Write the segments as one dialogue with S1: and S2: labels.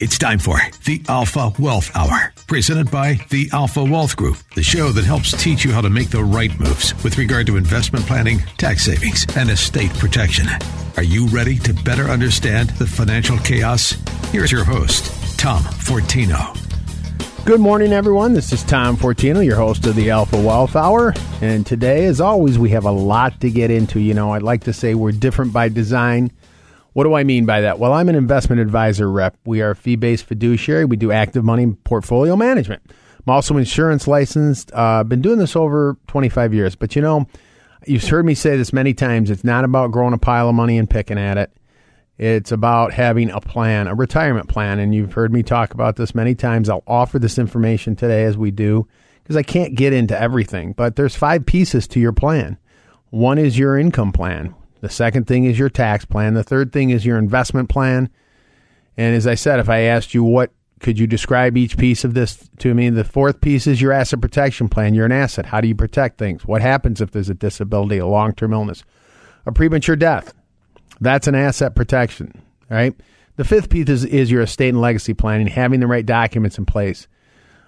S1: It's time for the Alpha Wealth Hour, presented by the Alpha Wealth Group, the show that helps teach you how to make the right moves with regard to investment planning, tax savings, and estate protection. Are you ready to better understand the financial chaos? Here's your host, Tom Fortino.
S2: Good morning, everyone. This is Tom Fortino, your host of the Alpha Wealth Hour. And today, as always, we have a lot to get into. You know, I'd like to say we're different by design. What do I mean by that? Well, I'm an investment advisor rep. We are a fee based fiduciary. We do active money portfolio management. I'm also insurance licensed. I've uh, been doing this over 25 years. But you know, you've heard me say this many times. It's not about growing a pile of money and picking at it. It's about having a plan, a retirement plan. And you've heard me talk about this many times. I'll offer this information today as we do because I can't get into everything. But there's five pieces to your plan. One is your income plan. The second thing is your tax plan. The third thing is your investment plan. And as I said, if I asked you what could you describe each piece of this to me? The fourth piece is your asset protection plan. You're an asset. How do you protect things? What happens if there's a disability, a long term illness, a premature death? That's an asset protection, right? The fifth piece is, is your estate and legacy planning, having the right documents in place,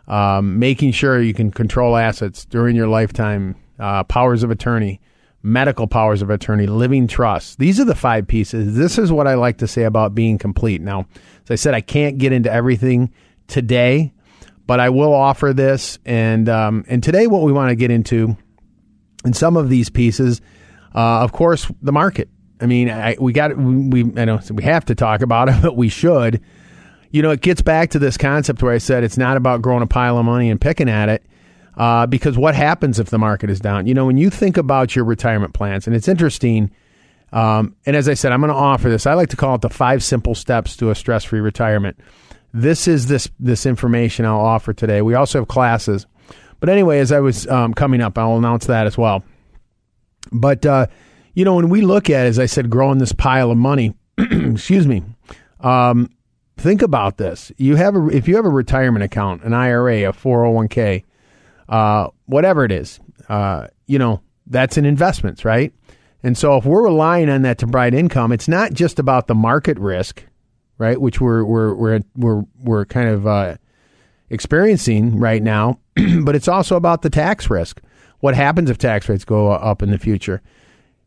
S2: um, making sure you can control assets during your lifetime, uh, powers of attorney, medical powers of attorney, living trusts. These are the five pieces. This is what I like to say about being complete. Now, as I said, I can't get into everything today, but I will offer this. And um, and today, what we want to get into in some of these pieces, uh, of course, the market. I mean, I, we got we I know we have to talk about it, but we should. You know, it gets back to this concept where I said it's not about growing a pile of money and picking at it. Uh, because what happens if the market is down? You know, when you think about your retirement plans, and it's interesting. Um, and as I said, I'm going to offer this. I like to call it the five simple steps to a stress-free retirement. This is this this information I'll offer today. We also have classes, but anyway, as I was um, coming up, I'll announce that as well. But uh, you know, when we look at, as I said, growing this pile of money, excuse me, um, think about this. You have a if you have a retirement account, an IRA, a 401k uh, whatever it is, uh, you know, that's an investment, right? And so if we're relying on that to provide income, it's not just about the market risk, right? Which we're we're we're we're we're kind of uh, experiencing right now, but it's also about the tax risk. What happens if tax rates go up in the future?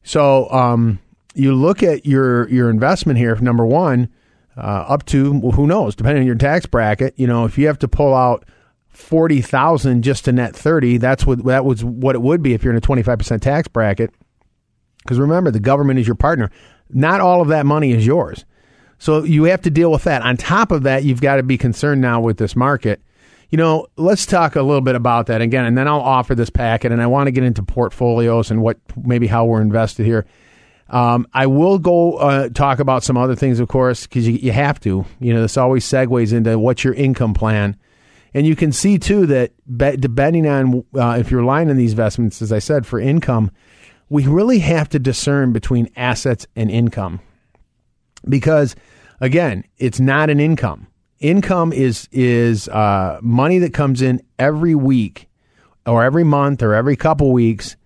S2: So um, you look at your your investment here. Number one, uh, up to well, who knows, depending on your tax bracket. You know, if you have to pull out forty thousand just to net thirty. That's what that was what it would be if you're in a twenty five percent tax bracket. Because remember, the government is your partner. Not all of that money is yours, so you have to deal with that. On top of that, you've got to be concerned now with this market. You know, let's talk a little bit about that again, and then I'll offer this packet. And I want to get into portfolios and what maybe how we're invested here. Um, I will go uh, talk about some other things, of course, because you, you have to. You know, this always segues into what's your income plan and you can see too that depending on uh, if you're on these investments, as I said, for income, we really have to discern between assets and income because again, it's not an income. Income is is uh, money that comes in every week or every month or every couple weeks,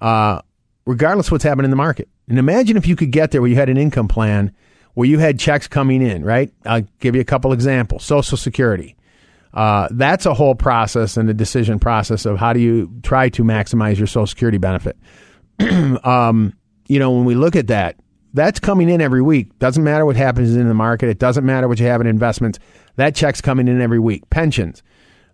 S2: uh, regardless of what's happening in the market. And imagine if you could get there where you had an income plan where you had checks coming in, right? I'll give you a couple examples. Social Security. Uh, that's a whole process and a decision process of how do you try to maximize your Social Security benefit. um, you know, when we look at that, that's coming in every week. Doesn't matter what happens in the market. It doesn't matter what you have in investments. That check's coming in every week. Pensions.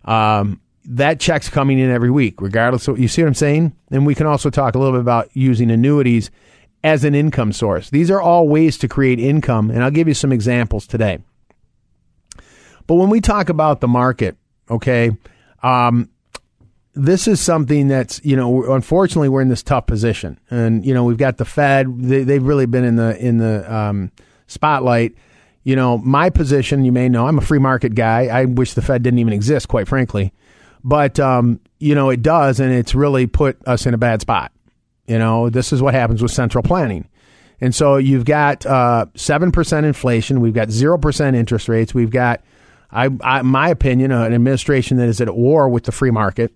S2: Um, that check's coming in every week, regardless of you see what I'm saying? And we can also talk a little bit about using annuities as an income source. These are all ways to create income, and I'll give you some examples today. But when we talk about the market, okay, um, this is something that's you know unfortunately we're in this tough position, and you know we've got the Fed. They, have really been in the in the um, spotlight. You know my position. You may know I'm a free market guy. I wish the Fed didn't even exist, quite frankly. But um, you know it does, and it's really put us in a bad spot. You know this is what happens with central planning. And so you've got uh, seven uh, percent inflation. We've got zero percent interest rates. We've got I, I my opinion, uh, an administration that is at war with the free market,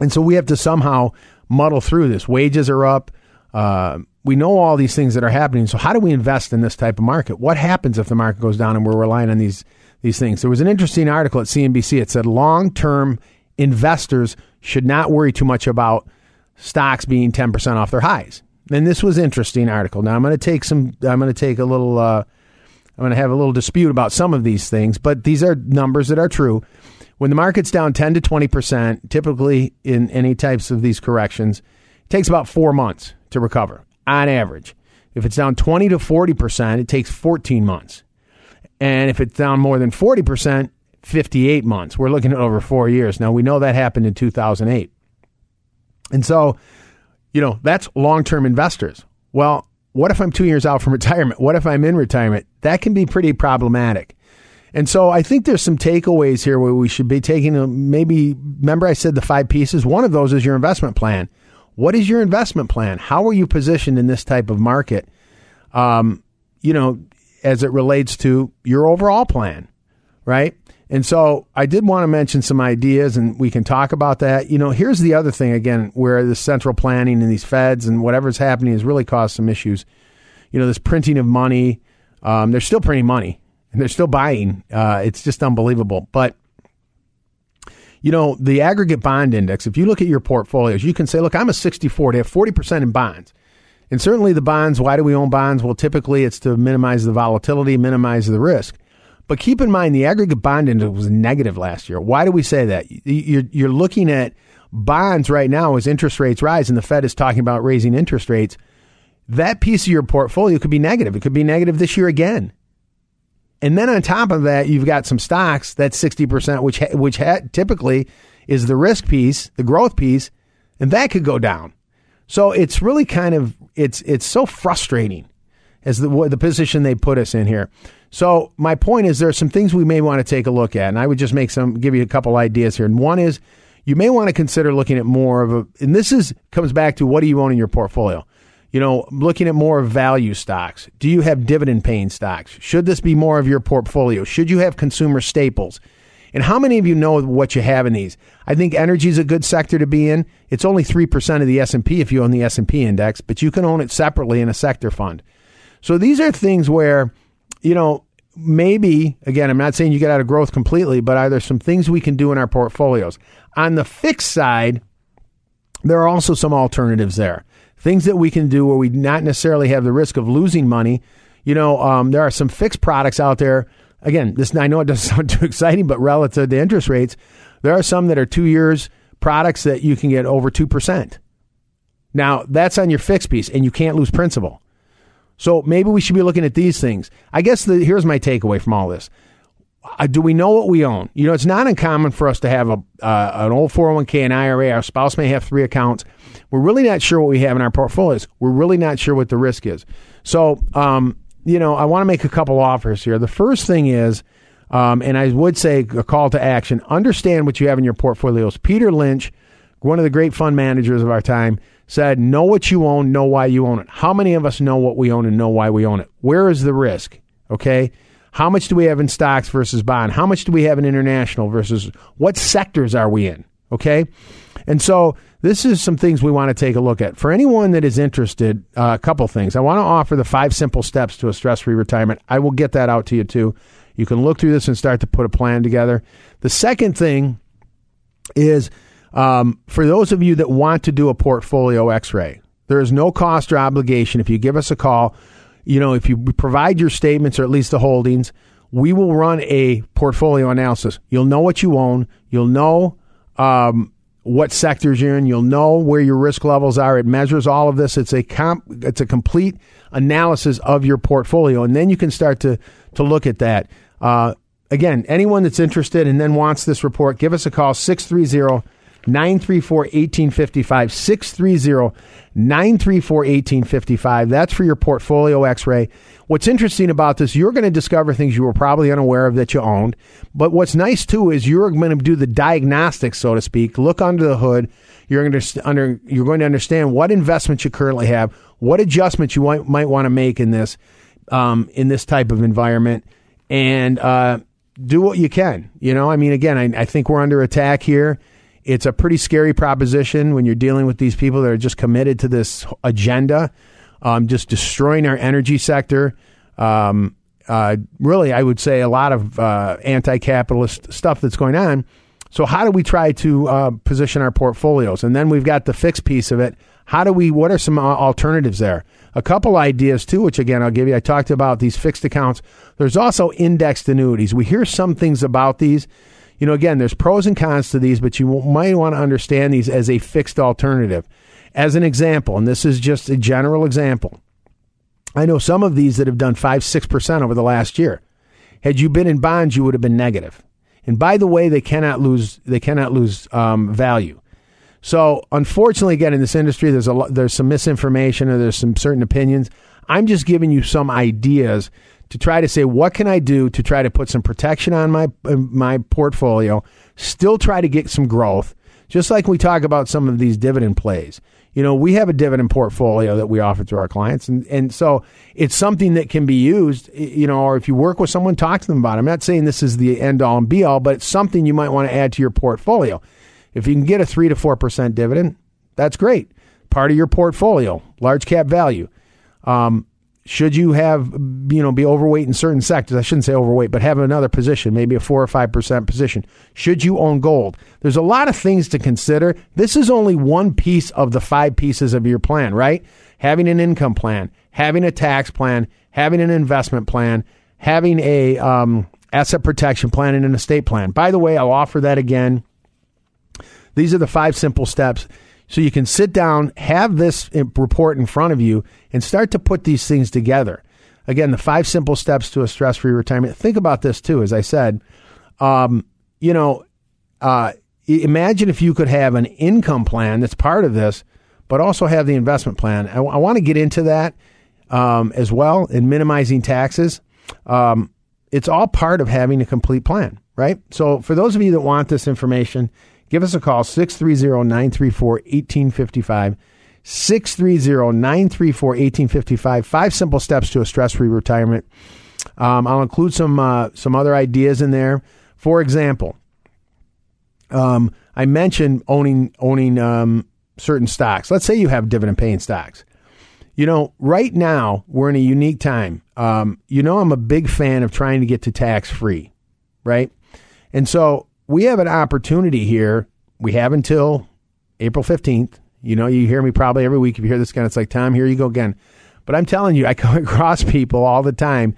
S2: and so we have to somehow muddle through this. Wages are up, Uh, we know all these things that are happening. So how do we invest in this type of market? What happens if the market goes down and we're relying on these these things? There was an interesting article at CNBC. It said long term investors should not worry too much about stocks being ten percent off their highs. And this was interesting article. Now I'm going to take some. I'm going to take a little. Uh, I'm going to have a little dispute about some of these things, but these are numbers that are true. When the market's down 10 to 20 percent, typically in any types of these corrections, it takes about four months to recover on average. If it's down 20 to 40%, it takes 14 months. And if it's down more than 40%, 58 months. We're looking at over four years. Now, we know that happened in 2008. And so, you know, that's long term investors. Well, what if I'm two years out from retirement? What if I'm in retirement? That can be pretty problematic. And so I think there's some takeaways here where we should be taking maybe, remember I said the five pieces? One of those is your investment plan. What is your investment plan? How are you positioned in this type of market? Um, you know, as it relates to your overall plan, right? And so I did want to mention some ideas and we can talk about that. You know, here's the other thing again, where the central planning and these feds and whatever's happening has really caused some issues. You know, this printing of money, um, they're still printing money and they're still buying. Uh, it's just unbelievable. But you know, the aggregate bond index, if you look at your portfolios, you can say, look, I'm a 60 40, I have 40% in bonds. And certainly the bonds, why do we own bonds? Well, typically it's to minimize the volatility, minimize the risk. But keep in mind, the aggregate bond index was negative last year. Why do we say that? You're, you're looking at bonds right now as interest rates rise, and the Fed is talking about raising interest rates. That piece of your portfolio could be negative. It could be negative this year again. And then on top of that, you've got some stocks that's 60%, which, ha- which ha- typically is the risk piece, the growth piece, and that could go down. So it's really kind of, it's, it's so frustrating as the, the position they put us in here. So my point is there are some things we may want to take a look at, and I would just make some, give you a couple ideas here. And one is you may want to consider looking at more of a, and this is, comes back to what do you own in your portfolio? you know, looking at more value stocks. Do you have dividend paying stocks? Should this be more of your portfolio? Should you have consumer staples? And how many of you know what you have in these? I think energy is a good sector to be in. It's only 3% of the S&P if you own the S&P index, but you can own it separately in a sector fund. So these are things where, you know, maybe again, I'm not saying you get out of growth completely, but are there some things we can do in our portfolios? On the fixed side, there are also some alternatives there things that we can do where we not necessarily have the risk of losing money. You know, um, there are some fixed products out there. Again, this I know it doesn't sound too exciting, but relative to interest rates, there are some that are two years products that you can get over two percent. Now that's on your fixed piece, and you can't lose principal. So maybe we should be looking at these things. I guess the, here's my takeaway from all this. Uh, do we know what we own? You know, it's not uncommon for us to have a uh, an old 401k and IRA. Our spouse may have three accounts. We're really not sure what we have in our portfolios. We're really not sure what the risk is. So, um, you know, I want to make a couple offers here. The first thing is, um, and I would say a call to action: understand what you have in your portfolios. Peter Lynch, one of the great fund managers of our time, said, "Know what you own, know why you own it." How many of us know what we own and know why we own it? Where is the risk? Okay. How much do we have in stocks versus bond? How much do we have in international versus what sectors are we in? Okay. And so this is some things we want to take a look at. For anyone that is interested, uh, a couple things. I want to offer the five simple steps to a stress free retirement. I will get that out to you too. You can look through this and start to put a plan together. The second thing is um, for those of you that want to do a portfolio x ray, there is no cost or obligation if you give us a call. You know, if you provide your statements or at least the holdings, we will run a portfolio analysis. You'll know what you own. You'll know um, what sectors you're in. You'll know where your risk levels are. It measures all of this. It's a comp, it's a complete analysis of your portfolio, and then you can start to to look at that. Uh, again, anyone that's interested and then wants this report, give us a call 630 934 1855. 630 934 1855. That's for your portfolio x ray. What's interesting about this, you're going to discover things you were probably unaware of that you owned. But what's nice too is you're going to do the diagnostics, so to speak, look under the hood. You're going to, under, you're going to understand what investments you currently have, what adjustments you might, might want to make in this, um, in this type of environment. And, uh, do what you can. You know, I mean, again, I, I think we're under attack here it's a pretty scary proposition when you're dealing with these people that are just committed to this agenda, um, just destroying our energy sector. Um, uh, really, I would say a lot of uh, anti-capitalist stuff that's going on. So, how do we try to uh, position our portfolios? And then we've got the fixed piece of it. How do we? What are some uh, alternatives there? A couple ideas too, which again I'll give you. I talked about these fixed accounts. There's also indexed annuities. We hear some things about these. You know, again, there's pros and cons to these, but you might want to understand these as a fixed alternative. As an example, and this is just a general example, I know some of these that have done five, six percent over the last year. Had you been in bonds, you would have been negative. And by the way, they cannot lose. They cannot lose um, value. So, unfortunately, again, in this industry, there's a lot, there's some misinformation or there's some certain opinions. I'm just giving you some ideas to try to say what can I do to try to put some protection on my my portfolio, still try to get some growth. Just like we talk about some of these dividend plays. You know, we have a dividend portfolio that we offer to our clients, and and so it's something that can be used. You know, or if you work with someone, talk to them about. It. I'm not saying this is the end all and be all, but it's something you might want to add to your portfolio. If you can get a 3 to 4% dividend, that's great. Part of your portfolio, large cap value. Um, should you have, you know, be overweight in certain sectors? I shouldn't say overweight, but have another position, maybe a four or five percent position. Should you own gold? There's a lot of things to consider. This is only one piece of the five pieces of your plan, right? Having an income plan, having a tax plan, having an investment plan, having a um, asset protection plan, and an estate plan. By the way, I'll offer that again these are the five simple steps. So you can sit down, have this report in front of you, and start to put these things together. Again, the five simple steps to a stress free retirement. Think about this too, as I said. Um, you know, uh, imagine if you could have an income plan that's part of this, but also have the investment plan. I, I want to get into that um, as well in minimizing taxes. Um, it's all part of having a complete plan, right? So, for those of you that want this information, Give us a call, 630 934 1855. 630 934 1855. Five simple steps to a stress free retirement. Um, I'll include some, uh, some other ideas in there. For example, um, I mentioned owning, owning um, certain stocks. Let's say you have dividend paying stocks. You know, right now we're in a unique time. Um, you know, I'm a big fan of trying to get to tax free, right? And so we have an opportunity here. We have until April 15th. You know, you hear me probably every week if you hear this again, it's like, Tom, here you go again. But I'm telling you, I come across people all the time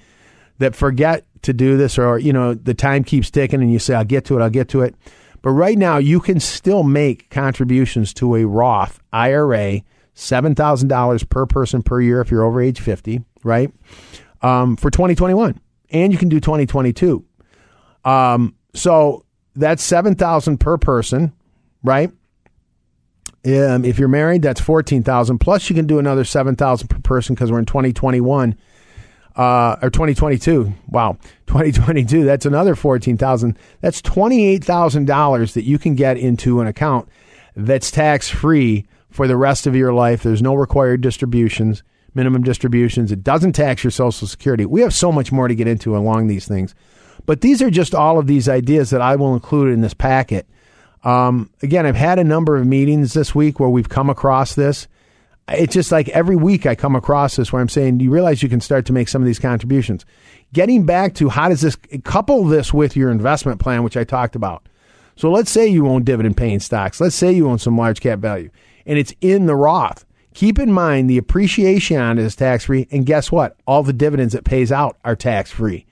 S2: that forget to do this or, you know, the time keeps ticking and you say, I'll get to it, I'll get to it. But right now, you can still make contributions to a Roth IRA, $7,000 per person per year if you're over age 50, right? Um, for 2021. And you can do 2022. Um, so that's 7000 per person, right? Um, if you're married, that's 14,000 plus you can do another 7,000 per person because we're in 2021 uh, or 2022. Wow, 2022, that's another 14,000. That's $28,000 that you can get into an account that's tax free for the rest of your life. There's no required distributions, minimum distributions. It doesn't tax your social security. We have so much more to get into along these things. But these are just all of these ideas that I will include in this packet. Um, again, I've had a number of meetings this week where we've come across this. It's just like every week I come across this where I'm saying, do you realize you can start to make some of these contributions? Getting back to how does this couple this with your investment plan, which I talked about. So let's say you own dividend paying stocks. Let's say you own some large cap value and it's in the Roth. Keep in mind the appreciation on it is tax free. And guess what? All the dividends it pays out are tax free.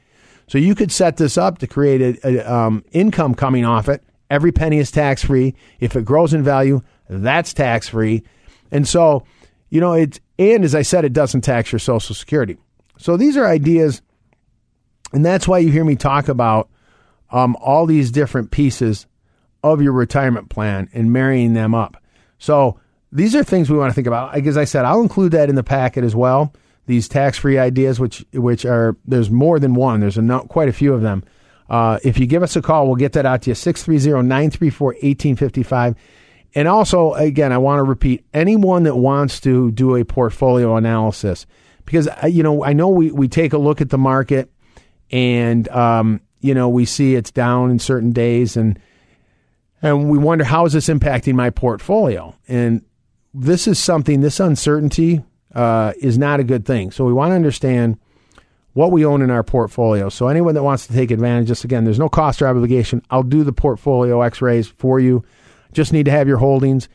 S2: So you could set this up to create a, a um, income coming off it. Every penny is tax free. If it grows in value, that's tax free. And so, you know, it's and as I said, it doesn't tax your Social Security. So these are ideas, and that's why you hear me talk about um, all these different pieces of your retirement plan and marrying them up. So these are things we want to think about. Like as I said, I'll include that in the packet as well these tax-free ideas, which which are there's more than one. There's a quite a few of them. Uh, if you give us a call, we'll get that out to you 630-934-1855. And also, again, I want to repeat anyone that wants to do a portfolio analysis because uh, you know I know we we take a look at the market and um, you know we see it's down in certain days and And we wonder how is this impacting my portfolio? And this is something, this uncertainty uh, is not a good thing. So we want to understand what we own in our portfolio. So anyone that wants to take advantage, just again, there's no cost or obligation. I'll do the portfolio x-rays for you. Just need to have your holdings.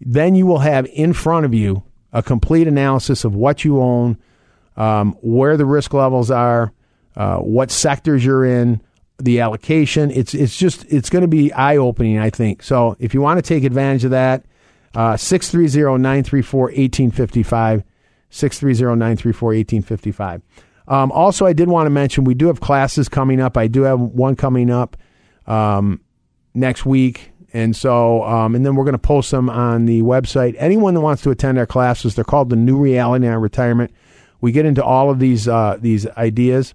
S2: Then you will have in front of you a complete analysis of what you own, um, where the risk levels are, uh, what sectors you're in, the allocation. It's it's just it's going to be eye opening, I think. So if you want to take advantage of that, uh, 630-934-1855, 630-934-1855. Um, also, I did want to mention we do have classes coming up. I do have one coming up um, next week. And so, um, and then we're going to post them on the website. Anyone that wants to attend our classes, they're called the New Reality on Retirement. We get into all of these uh, these ideas.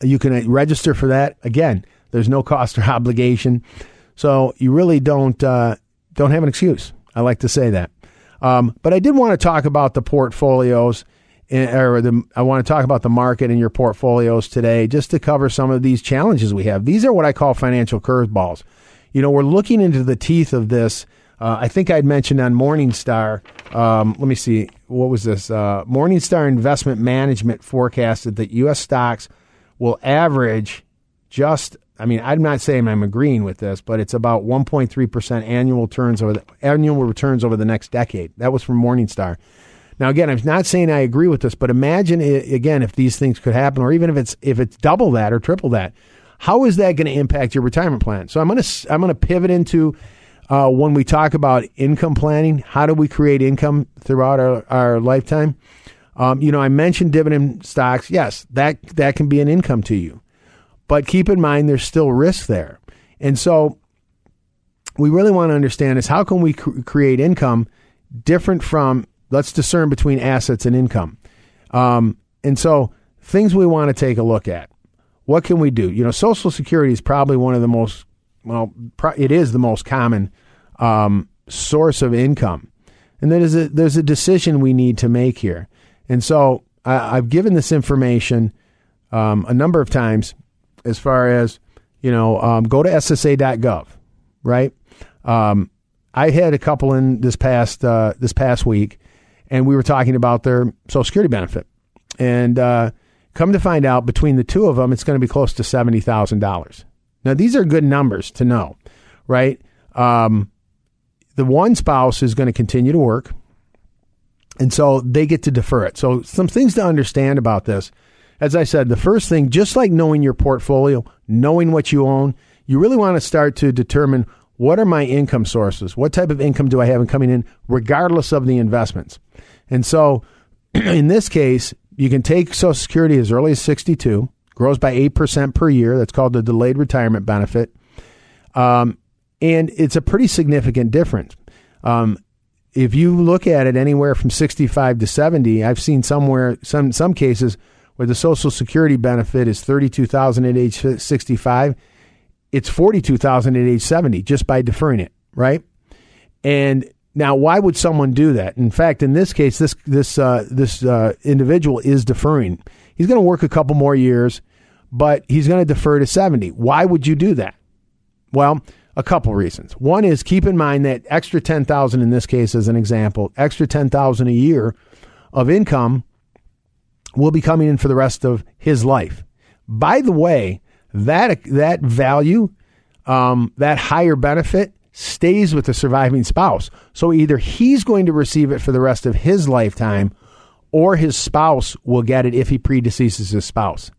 S2: You can register for that. Again, there's no cost or obligation, so you really don't uh, don't have an excuse. I like to say that. Um, but I did want to talk about the portfolios, in, or the I want to talk about the market in your portfolios today, just to cover some of these challenges we have. These are what I call financial curveballs. You know, we're looking into the teeth of this. Uh, I think I'd mentioned on Morningstar. Um, let me see, what was this? Uh, Morningstar Investment Management forecasted that U.S. stocks will average just I mean, I'm not saying I'm agreeing with this, but it's about 1.3% annual returns over the, annual returns over the next decade. That was from Morningstar. Now, again, I'm not saying I agree with this, but imagine again if these things could happen, or even if it's if it's double that or triple that. How is that going to impact your retirement plan? So I'm going to I'm going to pivot into uh, when we talk about income planning. How do we create income throughout our, our lifetime? Um, you know, I mentioned dividend stocks. Yes, that that can be an income to you, but keep in mind there's still risk there, and so we really want to understand is how can we cr- create income different from let's discern between assets and income, um, and so things we want to take a look at. What can we do? You know, Social Security is probably one of the most well, it is the most common um, source of income, and there's a there's a decision we need to make here. And so I, have given this information um, a number of times as far as, you know, um, go to SSA.gov, right? Um, I had a couple in this past uh, this past week, and we were talking about their Social Security benefit, and uh, come to find out, between the two of them, it's going to be close to seventy thousand dollars. Now, these are good numbers to know, right? Um, the one spouse is going to continue to work. And so they get to defer it. So, some things to understand about this. As I said, the first thing, just like knowing your portfolio, knowing what you own, you really want to start to determine what are my income sources? What type of income do I have coming in, regardless of the investments? And so, in this case, you can take Social Security as early as 62, grows by 8% per year. That's called the delayed retirement benefit. Um, and it's a pretty significant difference. Um, if you look at it anywhere from 65 to 70, I've seen somewhere some some cases where the Social Security benefit is 32,000 at age 65, it's 42,000 at age 70 just by deferring it, right? And now, why would someone do that? In fact, in this case, this this uh, this uh, individual is deferring. He's going to work a couple more years, but he's going to defer to 70. Why would you do that? Well, a couple reasons. One is keep in mind that extra 10,000 in this case as an example, extra 10,000 a year of income will be coming in for the rest of his life. By the way, that that value, um, that higher benefit stays with the surviving spouse. So either he's going to receive it for the rest of his lifetime or his spouse will get it if he predeceases his spouse.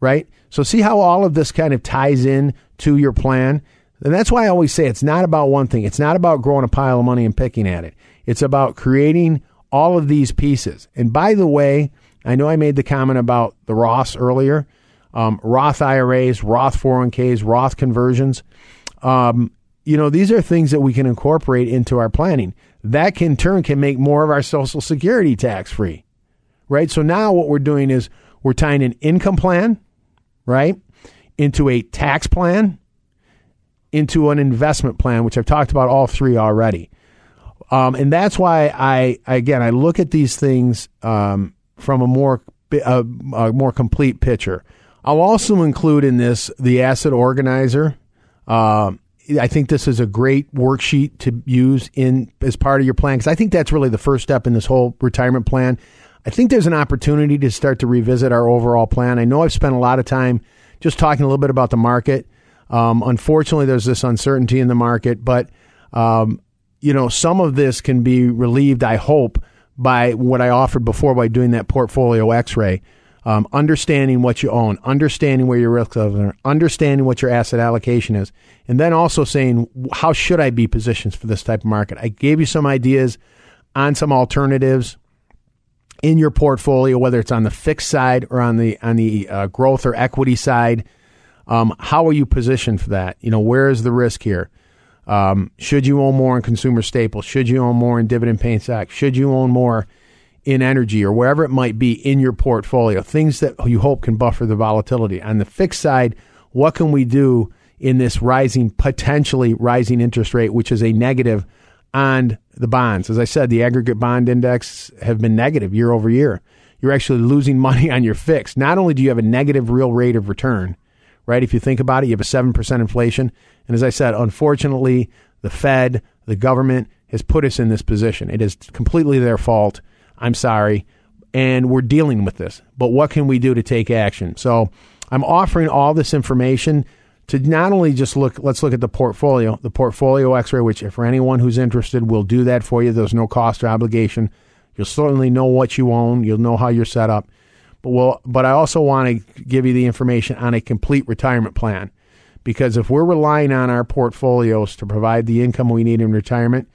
S2: Right? So see how all of this kind of ties in to your plan? And that's why I always say it's not about one thing. It's not about growing a pile of money and picking at it. It's about creating all of these pieces. And by the way, I know I made the comment about the Roth earlier. Um, Roth IRAs, Roth 401ks, Roth conversions. Um, you know, these are things that we can incorporate into our planning. That can turn can make more of our Social Security tax free, right? So now what we're doing is we're tying an income plan, right, into a tax plan into an investment plan, which I've talked about all three already. Um, and that's why I, again, I look at these things um, from a more a, a, more complete picture. I'll also include in this the asset organizer. Uh, I think this is a great worksheet to use in as part of your plan because I think that's really the first step in this whole retirement plan. I think there's an opportunity to start to revisit our overall plan. I know I've spent a lot of time just talking a little bit about the market. Um, unfortunately, there's this uncertainty in the market, but um, you know some of this can be relieved. I hope by what I offered before by doing that portfolio X-ray um, understanding what you own, understanding where your risks are, understanding what your asset allocation is, and then also saying how should I be positioned for this type of market. I gave you some ideas on some alternatives in your portfolio, whether it's on the fixed side or on the on the uh, growth or equity side. Um, how are you positioned for that? You know, where is the risk here? Um, should you own more in consumer staples? Should you own more in dividend paying stocks? Should you own more in energy or wherever it might be in your portfolio, things that you hope can buffer the volatility. On the fixed side, what can we do in this rising, potentially rising interest rate, which is a negative on the bonds? As I said, the aggregate bond index have been negative year over year. You're actually losing money on your fixed. Not only do you have a negative real rate of return, right? If you think about it, you have a 7% inflation. And as I said, unfortunately, the Fed, the government has put us in this position. It is completely their fault. I'm sorry. And we're dealing with this. But what can we do to take action? So I'm offering all this information to not only just look, let's look at the portfolio, the portfolio x ray, which for anyone who's interested, we'll do that for you. There's no cost or obligation. You'll certainly know what you own, you'll know how you're set up. But, well, but I also want to give you the information on a complete retirement plan. Because if we're relying on our portfolios to provide the income we need in retirement,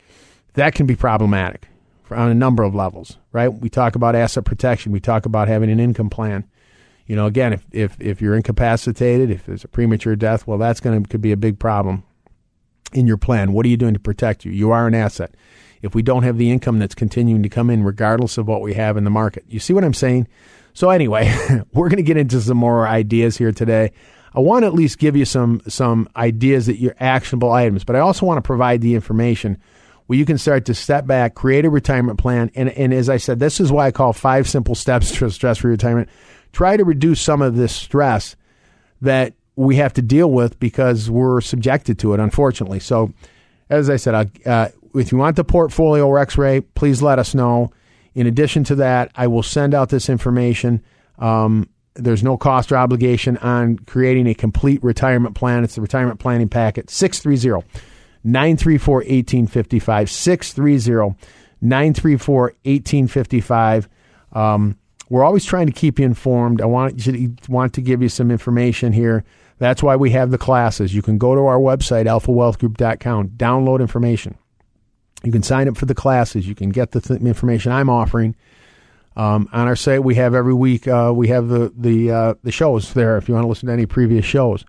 S2: that can be problematic on a number of levels, right? We talk about asset protection. We talk about having an income plan. You know, again, if, if, if you're incapacitated, if there's a premature death, well, that's going to could be a big problem in your plan. What are you doing to protect you? You are an asset. If we don't have the income that's continuing to come in, regardless of what we have in the market, you see what I'm saying? So anyway, we're going to get into some more ideas here today. I want to at least give you some some ideas that you're actionable items, but I also want to provide the information where you can start to step back, create a retirement plan. And, and as I said, this is why I call five simple steps to stress free retirement. Try to reduce some of this stress that we have to deal with because we're subjected to it, unfortunately. So, as I said, uh, if you want the portfolio or X ray, please let us know. In addition to that, I will send out this information. Um, there's no cost or obligation on creating a complete retirement plan. It's the retirement planning packet 630 934 1855. 630 934 1855. Um, we're always trying to keep you informed. I want you to, want to give you some information here. That's why we have the classes. You can go to our website, alphawealthgroup.com, download information. You can sign up for the classes. You can get the th- information I'm offering. Um, on our site, we have every week. Uh, we have the the uh, the shows there. If you want to listen to any previous shows,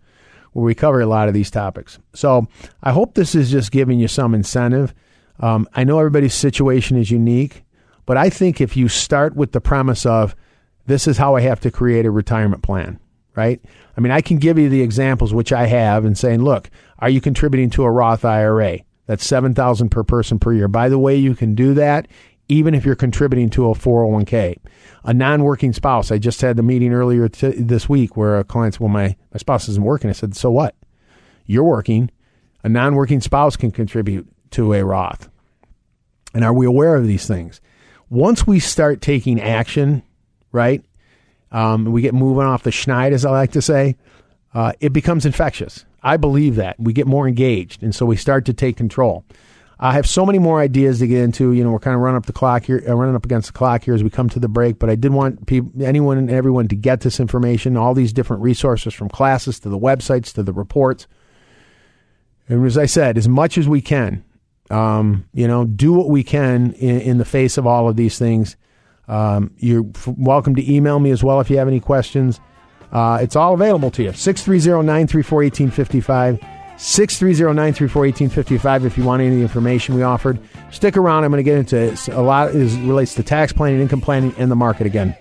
S2: where we cover a lot of these topics. So I hope this is just giving you some incentive. Um, I know everybody's situation is unique, but I think if you start with the premise of this is how I have to create a retirement plan, right? I mean, I can give you the examples which I have and saying, look, are you contributing to a Roth IRA? That's 7000 per person per year. By the way, you can do that even if you're contributing to a 401k. A non-working spouse. I just had the meeting earlier t- this week where a client said, "Well, my my spouse isn't working." I said, "So what? You're working. A non-working spouse can contribute to a Roth." And are we aware of these things? Once we start taking action, right? Um, we get moving off the schneid, as I like to say. Uh, it becomes infectious. I believe that we get more engaged, and so we start to take control. I have so many more ideas to get into. You know, we're kind of running up the clock here, uh, running up against the clock here as we come to the break. But I did want people, anyone and everyone to get this information, all these different resources from classes to the websites to the reports. And as I said, as much as we can, um, you know, do what we can in, in, the face of all of these things. Um, you're f- welcome to email me as well if you have any questions. Uh, it's all available to you. 630 934 1855. 630-934-1855 if you want any of the information we offered. Stick around. I'm going to get into a lot as relates to tax planning, income planning, and the market again.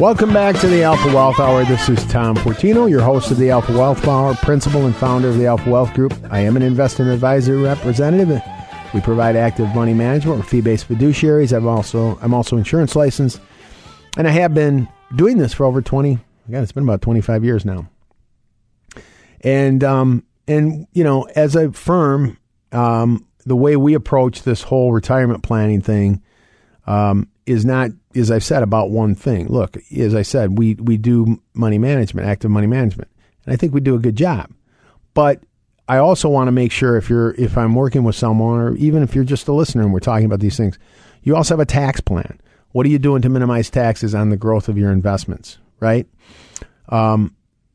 S2: Welcome back to the Alpha Wealth Hour. This is Tom Fortino, your host of the Alpha Wealth Hour, principal and founder of the Alpha Wealth Group. I am an investment advisor representative. We provide active money management with fee-based fiduciaries. I'm also I'm also insurance licensed, and I have been doing this for over twenty. Again, it's been about twenty five years now. And um and you know, as a firm, um, the way we approach this whole retirement planning thing um, is not, as I've said, about one thing. Look, as I said, we we do money management, active money management, and I think we do a good job. But I also want to make sure if you're if I'm working with someone, or even if you're just a listener and we're talking about these things, you also have a tax plan. What are you doing to minimize taxes on the growth of your investments? Right. Um,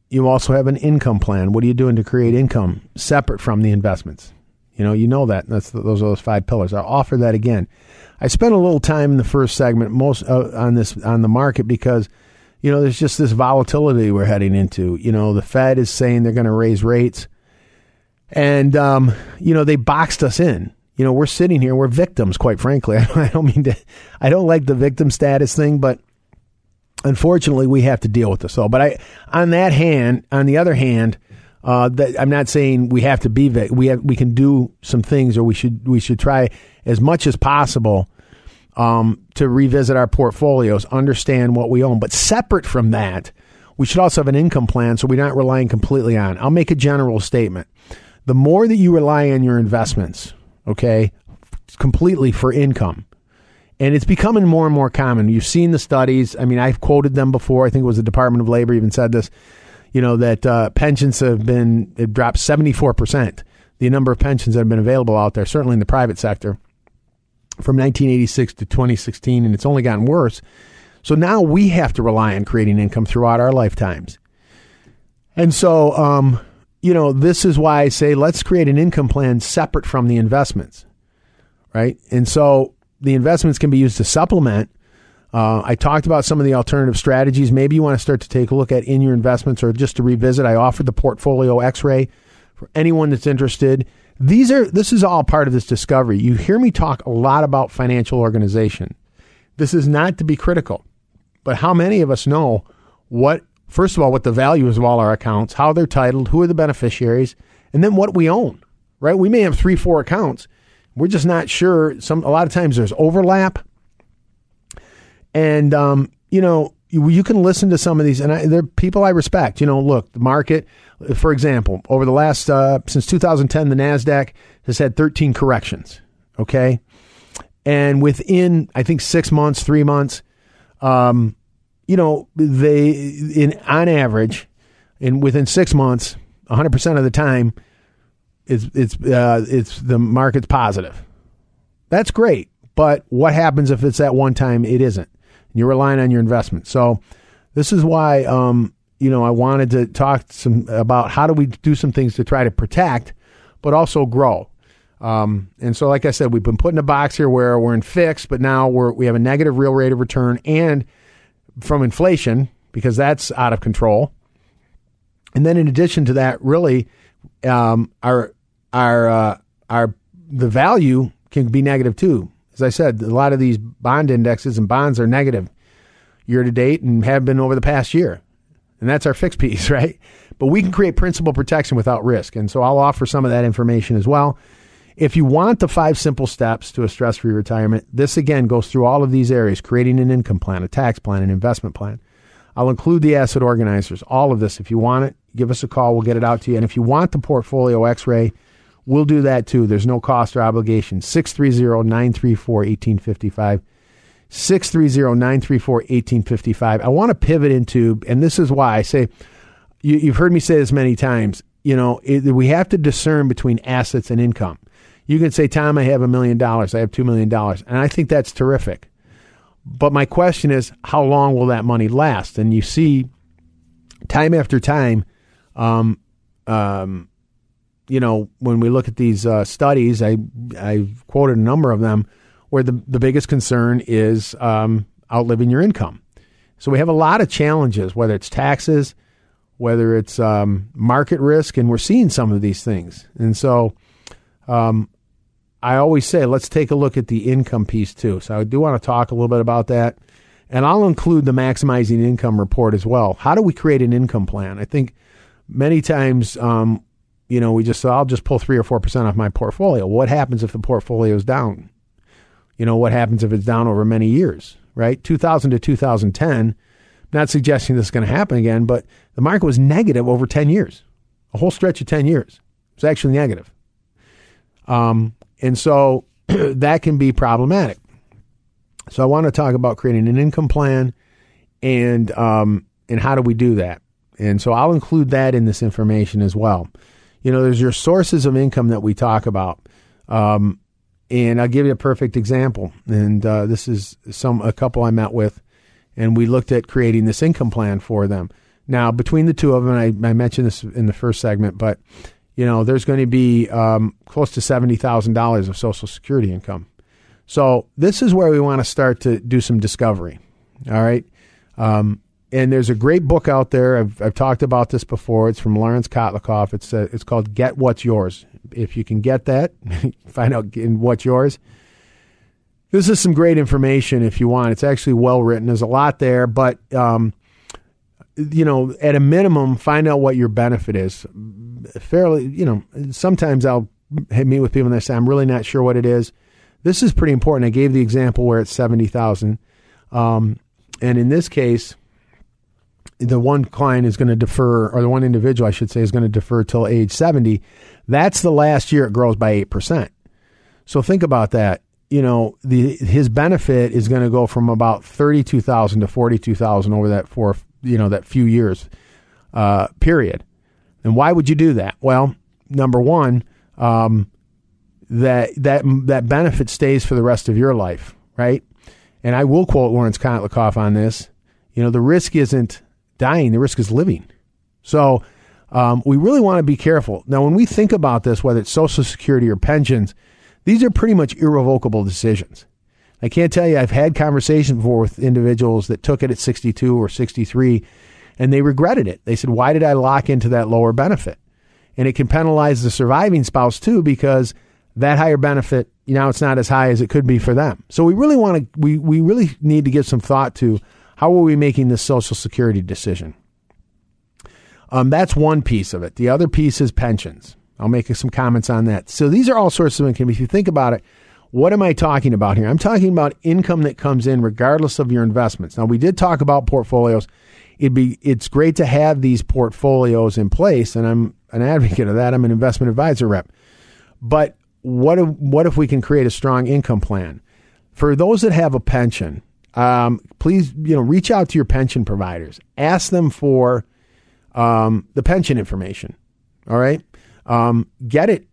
S2: you also have an income plan. What are you doing to create income separate from the investments? You know, you know that. That's those are those five pillars. I'll offer that again. I spent a little time in the first segment most uh, on this on the market because you know there's just this volatility we're heading into. You know, the Fed is saying they're going to raise rates, and um, you know they boxed us in. You know, we're sitting here, we're victims. Quite frankly, I don't mean to. I don't like the victim status thing, but unfortunately, we have to deal with this all. But I, on that hand, on the other hand, uh, that I'm not saying we have to be we have we can do some things or we should we should try as much as possible um, to revisit our portfolios, understand what we own. But separate from that, we should also have an income plan so we're not relying completely on. I'll make a general statement: the more that you rely on your investments, okay, completely for income. And it's becoming more and more common. You've seen the studies. I mean, I've quoted them before. I think it was the Department of Labor even said this you know, that uh, pensions have been, it dropped 74%, the number of pensions that have been available out there, certainly in the private sector, from 1986 to 2016, and it's only gotten worse. So now we have to rely on creating income throughout our lifetimes. And so, um, you know, this is why I say let's create an income plan separate from the investments, right? And so the investments can be used to supplement uh, I talked about some of the alternative strategies. Maybe you want to start to take a look at in your investments or just to revisit. I offered the portfolio X-ray for anyone that's interested. These are this is all part of this discovery. You hear me talk a lot about financial organization. This is not to be critical, but how many of us know what first of all what the value is of all our accounts, how they're titled, who are the beneficiaries, and then what we own. Right? We may have 3 4 accounts. We're just not sure some a lot of times there's overlap and, um, you know, you, you, can listen to some of these, and I, they're people I respect. You know, look, the market, for example, over the last, uh, since 2010, the NASDAQ has had 13 corrections. Okay. And within, I think, six months, three months, um, you know, they, in on average, in within six months, 100% of the time, it's, it's, uh, it's the market's positive. That's great. But what happens if it's that one time it isn't? You're relying on your investment. So this is why um, you know I wanted to talk some about how do we do some things to try to protect, but also grow. Um, and so, like I said, we've been put in a box here where we're in fixed, but now we're we have a negative real rate of return and from inflation because that's out of control. And then, in addition to that, really, um, our our uh, our the value can be negative too as I said, a lot of these bond indexes and bonds are negative year to date and have been over the past year. And that's our fixed piece, right? But we can create principal protection without risk. And so I'll offer some of that information as well. If you want the five simple steps to a stress free retirement, this again goes through all of these areas creating an income plan, a tax plan, an investment plan. I'll include the asset organizers, all of this. If you want it, give us a call. We'll get it out to you. And if you want the portfolio x ray, We'll do that too. There's no cost or obligation. 630 934 1855. 630 934 1855. I want to pivot into, and this is why I say, you, have heard me say this many times, you know, it, we have to discern between assets and income. You can say, Tom, I have a million dollars, I have two million dollars, and I think that's terrific. But my question is, how long will that money last? And you see, time after time, um, um, you know, when we look at these uh, studies, I I quoted a number of them where the the biggest concern is um, outliving your income. So we have a lot of challenges, whether it's taxes, whether it's um, market risk, and we're seeing some of these things. And so, um, I always say, let's take a look at the income piece too. So I do want to talk a little bit about that. And I'll include the maximizing income report as well. How do we create an income plan? I think many times, um, you know, we just I'll just pull three or four percent off my portfolio. What happens if the portfolio is down? You know, what happens if it's down over many years? Right, 2000 to 2010. Not suggesting this is going to happen again, but the market was negative over 10 years, a whole stretch of 10 years. It's actually negative. Um, and so that can be problematic. So I want to talk about creating an income plan and um, and how do we do that? And so I'll include that in this information as well. You know, there's your sources of income that we talk about. Um, and I'll give you a perfect example. And uh, this is some a couple I met with, and we looked at creating this income plan for them. Now, between the two of them, I, I mentioned this in the first segment, but you know, there's going to be um, close to seventy thousand dollars of Social Security income. So this is where we want to start to do some discovery. All right. Um, and there's a great book out there. I've, I've talked about this before. It's from Lawrence Kotlikoff. It's uh, it's called Get What's Yours. If you can get that, find out what's yours. This is some great information if you want. It's actually well written. There's a lot there, but um, you know, at a minimum, find out what your benefit is. Fairly, you know, sometimes I'll meet with people and they say, I'm really not sure what it is. This is pretty important. I gave the example where it's 70,000. Um, and in this case, the one client is going to defer, or the one individual, I should say, is going to defer till age 70. That's the last year it grows by 8%. So think about that. You know, the his benefit is going to go from about 32,000 to 42,000 over that four, you know, that few years uh, period. And why would you do that? Well, number one, um, that that that benefit stays for the rest of your life, right? And I will quote Lawrence Kotlikoff on this. You know, the risk isn't dying; the risk is living. So um, we really want to be careful. Now, when we think about this, whether it's Social Security or pensions, these are pretty much irrevocable decisions. I can't tell you, I've had conversations before with individuals that took it at 62 or 63 and they regretted it. They said, Why did I lock into that lower benefit? And it can penalize the surviving spouse too because that higher benefit, you know, it's not as high as it could be for them. So we really want to, we, we really need to give some thought to how are we making this Social Security decision? Um, that's one piece of it. The other piece is pensions. I'll make some comments on that. So these are all sorts of income. If you think about it, what am I talking about here? I'm talking about income that comes in regardless of your investments. Now we did talk about portfolios. It'd be it's great to have these portfolios in place, and I'm an advocate of that. I'm an investment advisor rep. But what if, what if we can create a strong income plan for those that have a pension? Um, please, you know, reach out to your pension providers. Ask them for um, the pension information. All right, um, get it.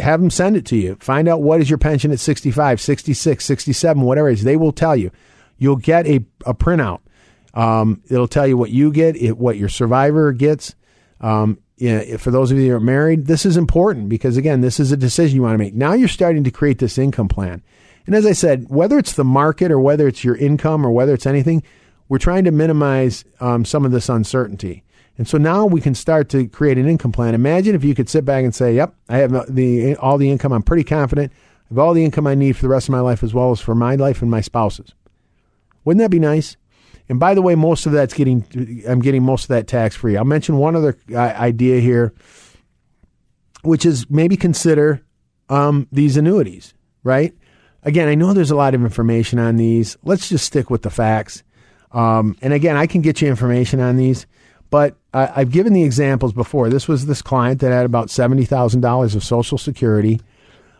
S2: Have them send it to you. Find out what is your pension at 65, 66, 67, whatever it is. They will tell you. You'll get a, a printout. Um, it'll tell you what you get, it, what your survivor gets. Um, know, for those of you that are married, this is important because again, this is a decision you want to make. Now you're starting to create this income plan. And as I said, whether it's the market or whether it's your income or whether it's anything, we're trying to minimize um, some of this uncertainty. And so now we can start to create an income plan. Imagine if you could sit back and say, "Yep, I have the all the income. I'm pretty confident. I have all the income I need for the rest of my life, as well as for my life and my spouse's." Wouldn't that be nice? And by the way, most of that's getting I'm getting most of that tax free. I'll mention one other uh, idea here, which is maybe consider um, these annuities. Right? Again, I know there's a lot of information on these. Let's just stick with the facts. Um, and again, I can get you information on these, but I, I've given the examples before. This was this client that had about seventy thousand dollars of Social Security.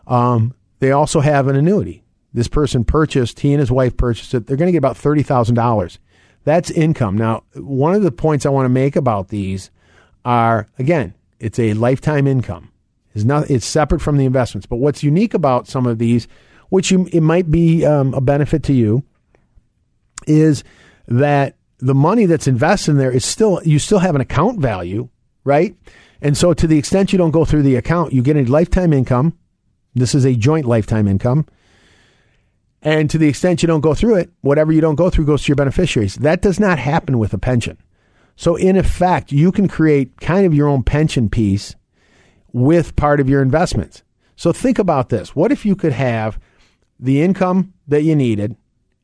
S2: Um, they also have an annuity. This person purchased, he and his wife purchased it. They're going to get about thirty thousand dollars that's income. Now, one of the points I want to make about these are again, it's a lifetime income. It's not it's separate from the investments. But what's unique about some of these, which you, it might be um, a benefit to you, is that the money that's invested in there is still you still have an account value, right? And so to the extent you don't go through the account, you get a lifetime income. This is a joint lifetime income. And to the extent you don't go through it, whatever you don't go through goes to your beneficiaries. That does not happen with a pension. So, in effect, you can create kind of your own pension piece with part of your investments. So, think about this. What if you could have the income that you needed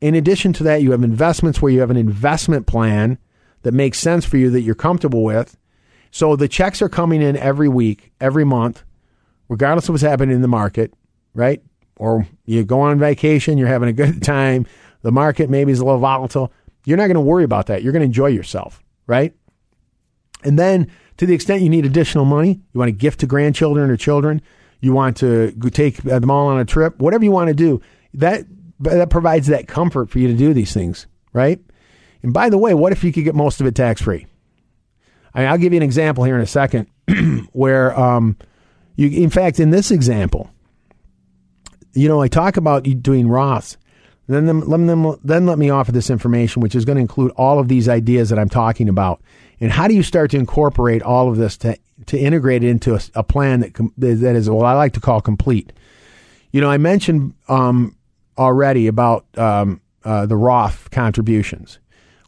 S2: in addition to that, you have investments where you have an investment plan that makes sense for you that you're comfortable with. So the checks are coming in every week, every month, regardless of what's happening in the market, right? Or you go on vacation, you're having a good time, the market maybe is a little volatile. You're not going to worry about that. You're going to enjoy yourself, right? And then to the extent you need additional money, you want to gift to grandchildren or children, you want to take them all on a trip, whatever you want to do, that that provides that comfort for you to do these things, right? And by the way, what if you could get most of it tax free? I mean, I'll give you an example here in a second where, um, you, in fact, in this example, you know, I talk about doing Roths. Then, them, let them, then let me offer this information, which is going to include all of these ideas that I'm talking about. And how do you start to incorporate all of this to, to integrate it into a, a plan that, that is what I like to call complete? You know, I mentioned um, already about um, uh, the Roth contributions.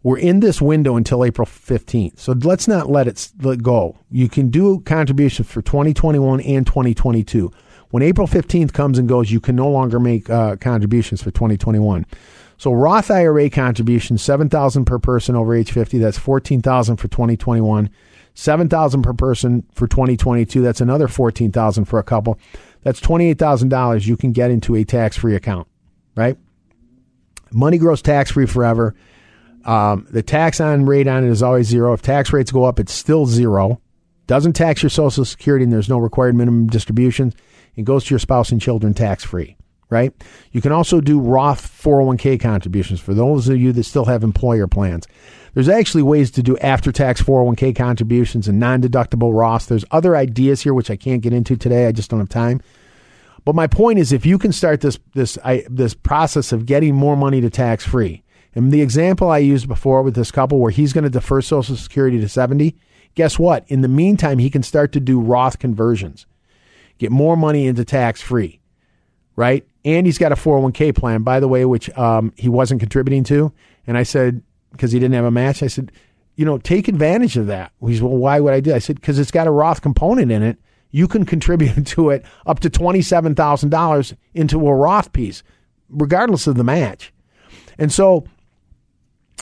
S2: We're in this window until April 15th. So let's not let it let go. You can do contributions for 2021 and 2022. When April 15th comes and goes, you can no longer make uh, contributions for 2021. So Roth IRA contributions, 7000 per person over age 50, that's 14000 for 2021. 7000 per person for 2022, that's another 14000 for a couple. That's $28,000 you can get into a tax-free account right? Money grows tax free forever. Um, the tax on rate on it is always zero. If tax rates go up, it's still zero. Doesn't tax your Social Security, and there's no required minimum distributions. It goes to your spouse and children tax free, right? You can also do Roth 401k contributions for those of you that still have employer plans. There's actually ways to do after tax 401k contributions and non deductible Roths. There's other ideas here which I can't get into today. I just don't have time. But my point is, if you can start this this I, this process of getting more money to tax free, and the example I used before with this couple where he's going to defer Social Security to seventy, guess what? In the meantime, he can start to do Roth conversions, get more money into tax free, right? And he's got a 401k plan, by the way, which um, he wasn't contributing to. And I said because he didn't have a match, I said, you know, take advantage of that. He's well, why would I do? That? I said because it's got a Roth component in it you can contribute to it up to $27,000 into a Roth piece, regardless of the match. And so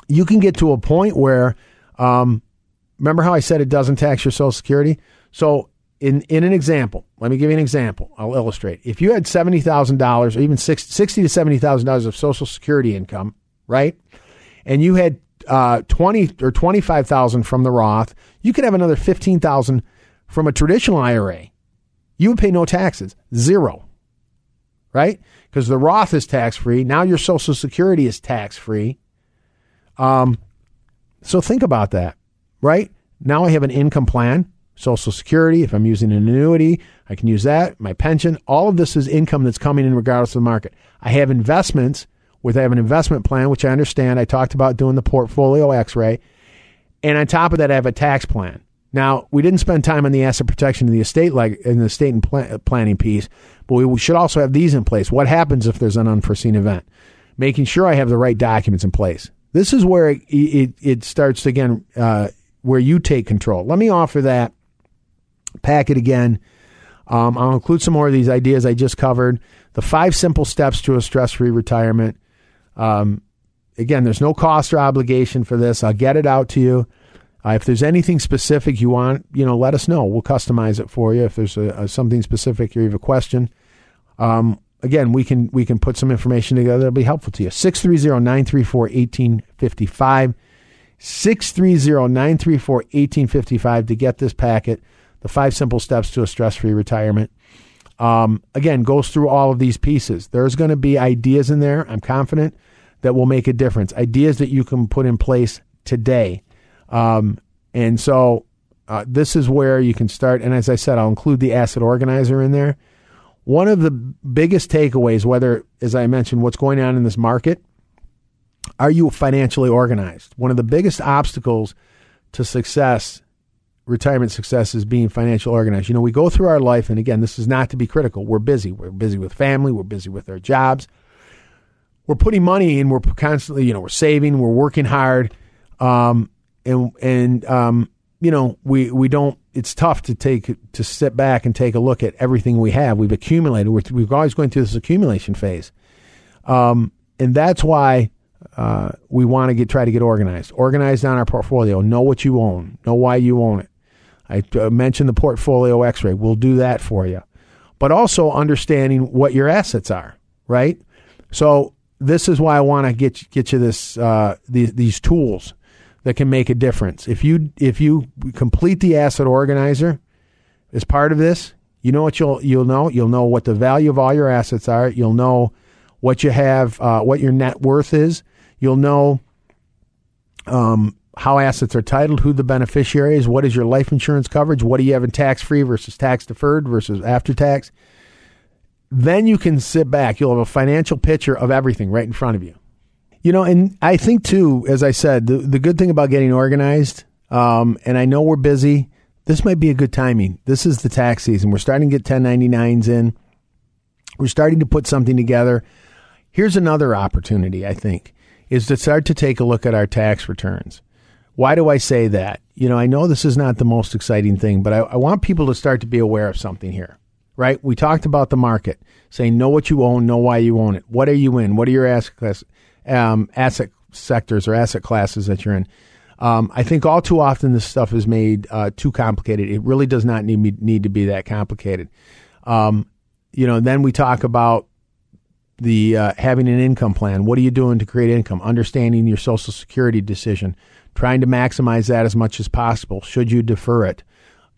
S2: you can get to a point where, um, remember how I said it doesn't tax your Social Security? So, in, in an example, let me give you an example. I'll illustrate. If you had $70,000 or even 60, 60 to $70,000 of Social Security income, right? And you had uh, 20 or 25,000 from the Roth, you could have another 15,000 from a traditional IRA, you would pay no taxes, zero, right? Because the Roth is tax free. Now your Social Security is tax free. Um, so think about that, right? Now I have an income plan, Social Security. If I'm using an annuity, I can use that. My pension, all of this is income that's coming in regardless of the market. I have investments with I have an investment plan, which I understand. I talked about doing the portfolio X-ray, and on top of that, I have a tax plan. Now, we didn't spend time on the asset protection in the estate like in the estate and pl- planning piece, but we should also have these in place. What happens if there's an unforeseen event? Making sure I have the right documents in place. This is where it, it, it starts again, uh, where you take control. Let me offer that packet again. Um, I'll include some more of these ideas I just covered. The five simple steps to a stress free retirement. Um, again, there's no cost or obligation for this. I'll get it out to you. Uh, if there's anything specific you want, you know, let us know. We'll customize it for you. If there's a, a something specific or you have a question, um, again, we can we can put some information together that'll be helpful to you. 630-934-1855. 630-934-1855 to get this packet, the five simple steps to a stress-free retirement. Um, again, goes through all of these pieces. There's going to be ideas in there, I'm confident, that will make a difference. Ideas that you can put in place today um, and so uh, this is where you can start. And as I said, I'll include the asset organizer in there. One of the biggest takeaways, whether, as I mentioned, what's going on in this market, are you financially organized? One of the biggest obstacles to success, retirement success, is being financially organized. You know, we go through our life, and again, this is not to be critical. We're busy. We're busy with family. We're busy with our jobs. We're putting money in. We're constantly, you know, we're saving. We're working hard. Um, and and um, you know we we don't. It's tough to take to sit back and take a look at everything we have. We've accumulated. We're, we're always going through this accumulation phase, um, and that's why uh, we want to get try to get organized. Organized on our portfolio. Know what you own. Know why you own it. I uh, mentioned the portfolio X-ray. We'll do that for you, but also understanding what your assets are. Right. So this is why I want to get get you this uh, these, these tools that can make a difference. If you if you complete the asset organizer as part of this, you know what you'll you'll know. You'll know what the value of all your assets are. You'll know what you have, uh, what your net worth is. You'll know um, how assets are titled, who the beneficiary is, what is your life insurance coverage, what do you have in tax free versus tax deferred versus after tax. Then you can sit back. You'll have a financial picture of everything right in front of you. You know, and I think too, as I said, the, the good thing about getting organized, um, and I know we're busy, this might be a good timing. This is the tax season. We're starting to get 1099s in. We're starting to put something together. Here's another opportunity, I think, is to start to take a look at our tax returns. Why do I say that? You know, I know this is not the most exciting thing, but I, I want people to start to be aware of something here, right? We talked about the market, saying know what you own, know why you own it. What are you in? What are your asset class, um, asset sectors or asset classes that you're in? Um, I think all too often this stuff is made uh, too complicated. It really does not need need to be that complicated. Um, you know, then we talk about the uh, having an income plan. What are you doing to create income? Understanding your Social Security decision trying to maximize that as much as possible. Should you defer it?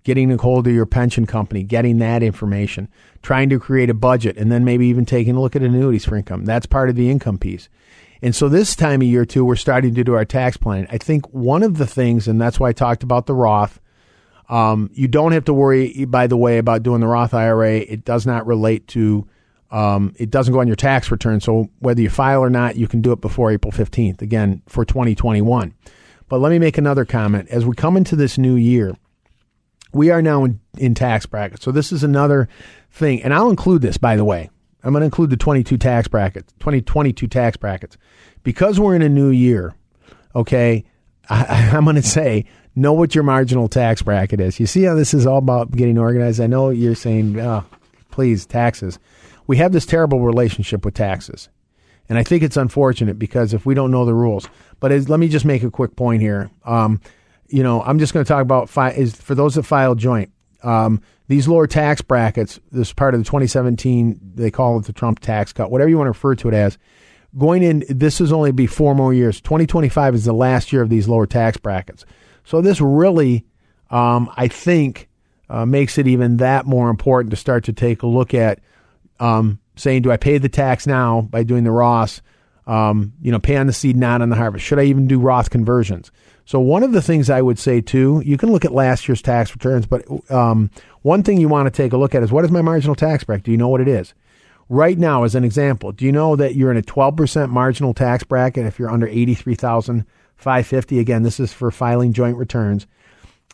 S2: Getting a hold of your pension company, getting that information, trying to create a budget, and then maybe even taking a look at annuities for income. That's part of the income piece. And so this time of year too, we're starting to do our tax planning. I think one of the things, and that's why I talked about the Roth. Um, you don't have to worry, by the way, about doing the Roth IRA. It does not relate to. Um, it doesn't go on your tax return. So whether you file or not, you can do it before April 15th, again, for 2021. But let me make another comment. As we come into this new year, we are now in, in tax brackets. So this is another thing. And I'll include this, by the way. I'm going to include the 22 tax brackets, 2022 tax brackets. Because we're in a new year, okay, I, I'm going to say, know what your marginal tax bracket is. You see how this is all about getting organized? I know you're saying, oh, please, taxes. We have this terrible relationship with taxes. And I think it's unfortunate because if we don't know the rules, but as, let me just make a quick point here. Um, you know, I'm just going to talk about fi- is for those that file joint. Um, these lower tax brackets, this part of the 2017, they call it the Trump tax cut, whatever you want to refer to it as. Going in, this is only be four more years. 2025 is the last year of these lower tax brackets. So this really, um, I think, uh, makes it even that more important to start to take a look at um, saying, do I pay the tax now by doing the Roth? Um, you know, pay on the seed, not on the harvest. Should I even do Roth conversions? So one of the things I would say too, you can look at last year's tax returns, but um, one thing you want to take a look at is what is my marginal tax bracket? Do you know what it is? Right now, as an example, do you know that you're in a 12% marginal tax bracket if you're under 83,550? Again, this is for filing joint returns.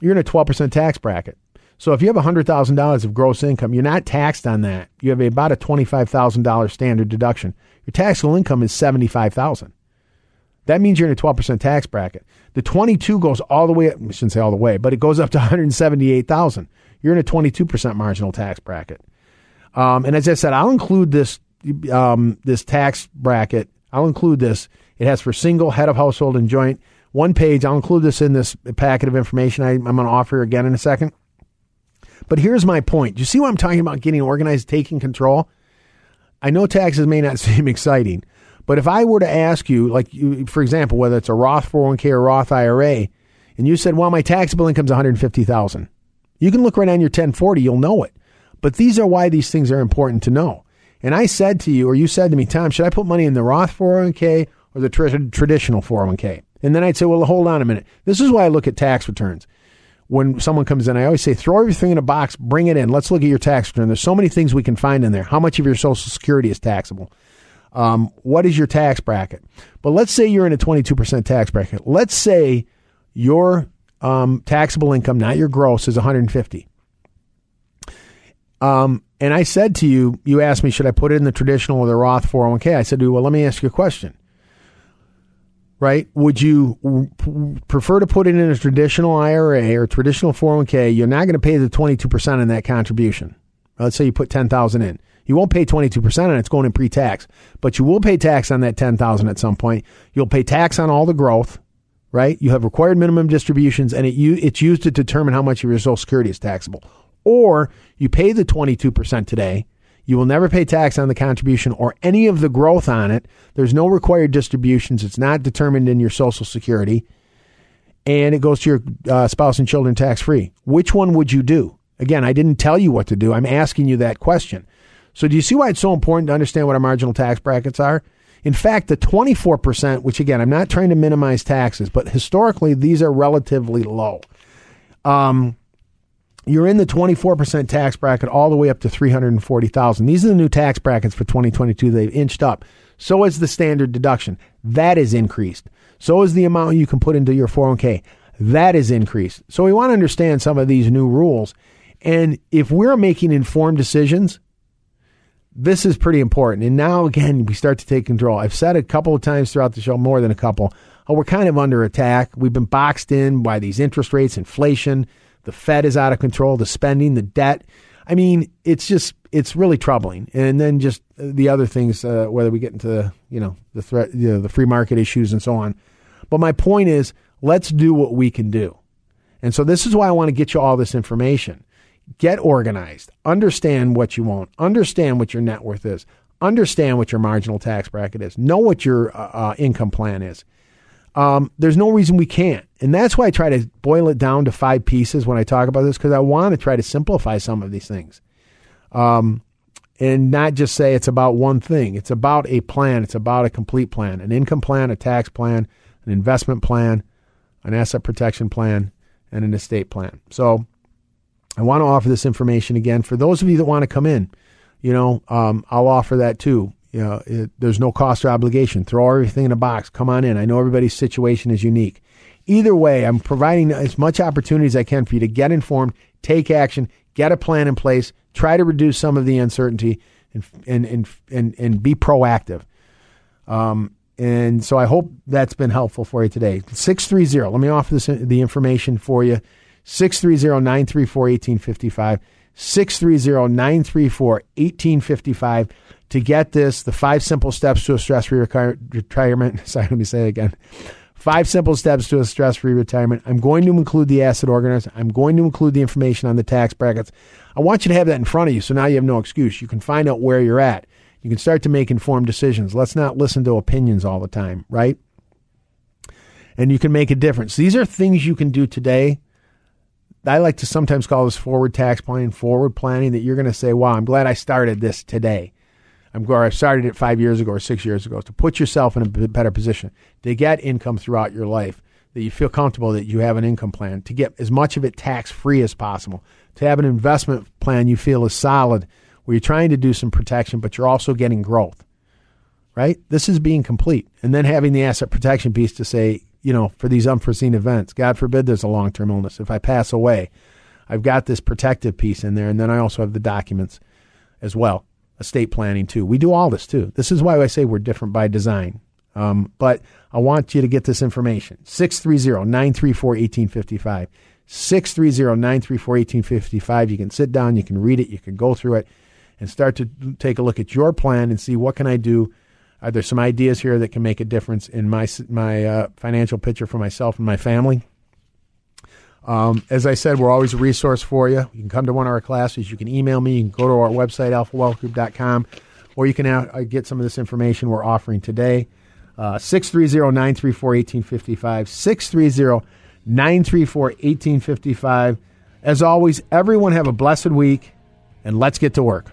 S2: You're in a 12% tax bracket. So if you have $100,000 of gross income, you're not taxed on that. You have about a $25,000 standard deduction. Your taxable income is 75000 That means you're in a 12% tax bracket. The 22 goes all the way up, I shouldn't say all the way, but it goes up to 178000 You're in a 22% marginal tax bracket. Um, and as I said, I'll include this um, this tax bracket. I'll include this. It has for single, head of household, and joint. One page. I'll include this in this packet of information I, I'm going to offer again in a second. But here's my point. You see what I'm talking about getting organized, taking control? I know taxes may not seem exciting, but if I were to ask you, like, you, for example, whether it's a Roth 401k or Roth IRA, and you said, well, my taxable income is 150000 you can look right on your 1040, you'll know it. But these are why these things are important to know. And I said to you, or you said to me, Tom, should I put money in the Roth 401k or the traditional 401k? And then I'd say, well, hold on a minute. This is why I look at tax returns when someone comes in, I always say, throw everything in a box, bring it in. Let's look at your tax return. There's so many things we can find in there. How much of your Social Security is taxable? Um, what is your tax bracket? But let's say you're in a 22% tax bracket. Let's say your um, taxable income, not your gross, is 150. Um, and I said to you, you asked me, should I put it in the traditional or the Roth 401k? I said to you, well, let me ask you a question right? Would you prefer to put it in a traditional IRA or traditional 401k? You're not going to pay the 22% on that contribution. Let's say you put 10,000 in. You won't pay 22% on it. It's going in pre-tax, but you will pay tax on that 10,000 at some point. You'll pay tax on all the growth, right? You have required minimum distributions and it it's used to determine how much of your social security is taxable. Or you pay the 22% today. You will never pay tax on the contribution or any of the growth on it. There's no required distributions. It's not determined in your social security and it goes to your uh, spouse and children tax free. Which one would you do? Again, I didn't tell you what to do. I'm asking you that question. So, do you see why it's so important to understand what our marginal tax brackets are? In fact, the 24%, which again, I'm not trying to minimize taxes, but historically, these are relatively low. Um, you're in the 24% tax bracket all the way up to 340,000. These are the new tax brackets for 2022. They've inched up. So is the standard deduction. That is increased. So is the amount you can put into your 401k. That is increased. So we want to understand some of these new rules. And if we're making informed decisions, this is pretty important. And now, again, we start to take control. I've said a couple of times throughout the show, more than a couple, oh, we're kind of under attack. We've been boxed in by these interest rates, inflation. The Fed is out of control, the spending, the debt. I mean, it's just, it's really troubling. And then just the other things, uh, whether we get into, you know, the threat, you know, the free market issues and so on. But my point is, let's do what we can do. And so this is why I want to get you all this information. Get organized. Understand what you want. Understand what your net worth is. Understand what your marginal tax bracket is. Know what your uh, uh, income plan is. Um, there's no reason we can't. And that's why I try to boil it down to five pieces when I talk about this, because I want to try to simplify some of these things. Um, and not just say it's about one thing. It's about a plan. It's about a complete plan, an income plan, a tax plan, an investment plan, an asset protection plan, and an estate plan. So I want to offer this information again for those of you that want to come in. You know, um, I'll offer that too. You know, it, there's no cost or obligation. Throw everything in a box. Come on in. I know everybody's situation is unique. Either way, I'm providing as much opportunity as I can for you to get informed, take action, get a plan in place, try to reduce some of the uncertainty, and and and and, and be proactive. Um, and so I hope that's been helpful for you today. 630, let me offer this, the information for you. 630 934 1855. 630 934 1855 to get this, the five simple steps to a stress free retirement. Sorry, let me say it again. Five simple steps to a stress free retirement. I'm going to include the asset organizer. I'm going to include the information on the tax brackets. I want you to have that in front of you so now you have no excuse. You can find out where you're at. You can start to make informed decisions. Let's not listen to opinions all the time, right? And you can make a difference. These are things you can do today. I like to sometimes call this forward tax planning, forward planning, that you're going to say, wow, I'm glad I started this today. I'm glad I started it five years ago or six years ago to put yourself in a better position to get income throughout your life, that you feel comfortable that you have an income plan, to get as much of it tax free as possible, to have an investment plan you feel is solid where you're trying to do some protection, but you're also getting growth, right? This is being complete. And then having the asset protection piece to say, you know, for these unforeseen events, God forbid there's a long term illness. If I pass away, I've got this protective piece in there. And then I also have the documents as well, estate planning too. We do all this too. This is why I say we're different by design. Um, but I want you to get this information 630 934 1855. 630 934 1855. You can sit down, you can read it, you can go through it and start to take a look at your plan and see what can I do. Are there some ideas here that can make a difference in my my uh, financial picture for myself and my family? Um, as I said, we're always a resource for you. You can come to one of our classes. You can email me. You can go to our website, alphawealthgroup.com, or you can uh, get some of this information we're offering today. Uh, 630 934 1855. 630 934 1855. As always, everyone have a blessed week, and let's get to work.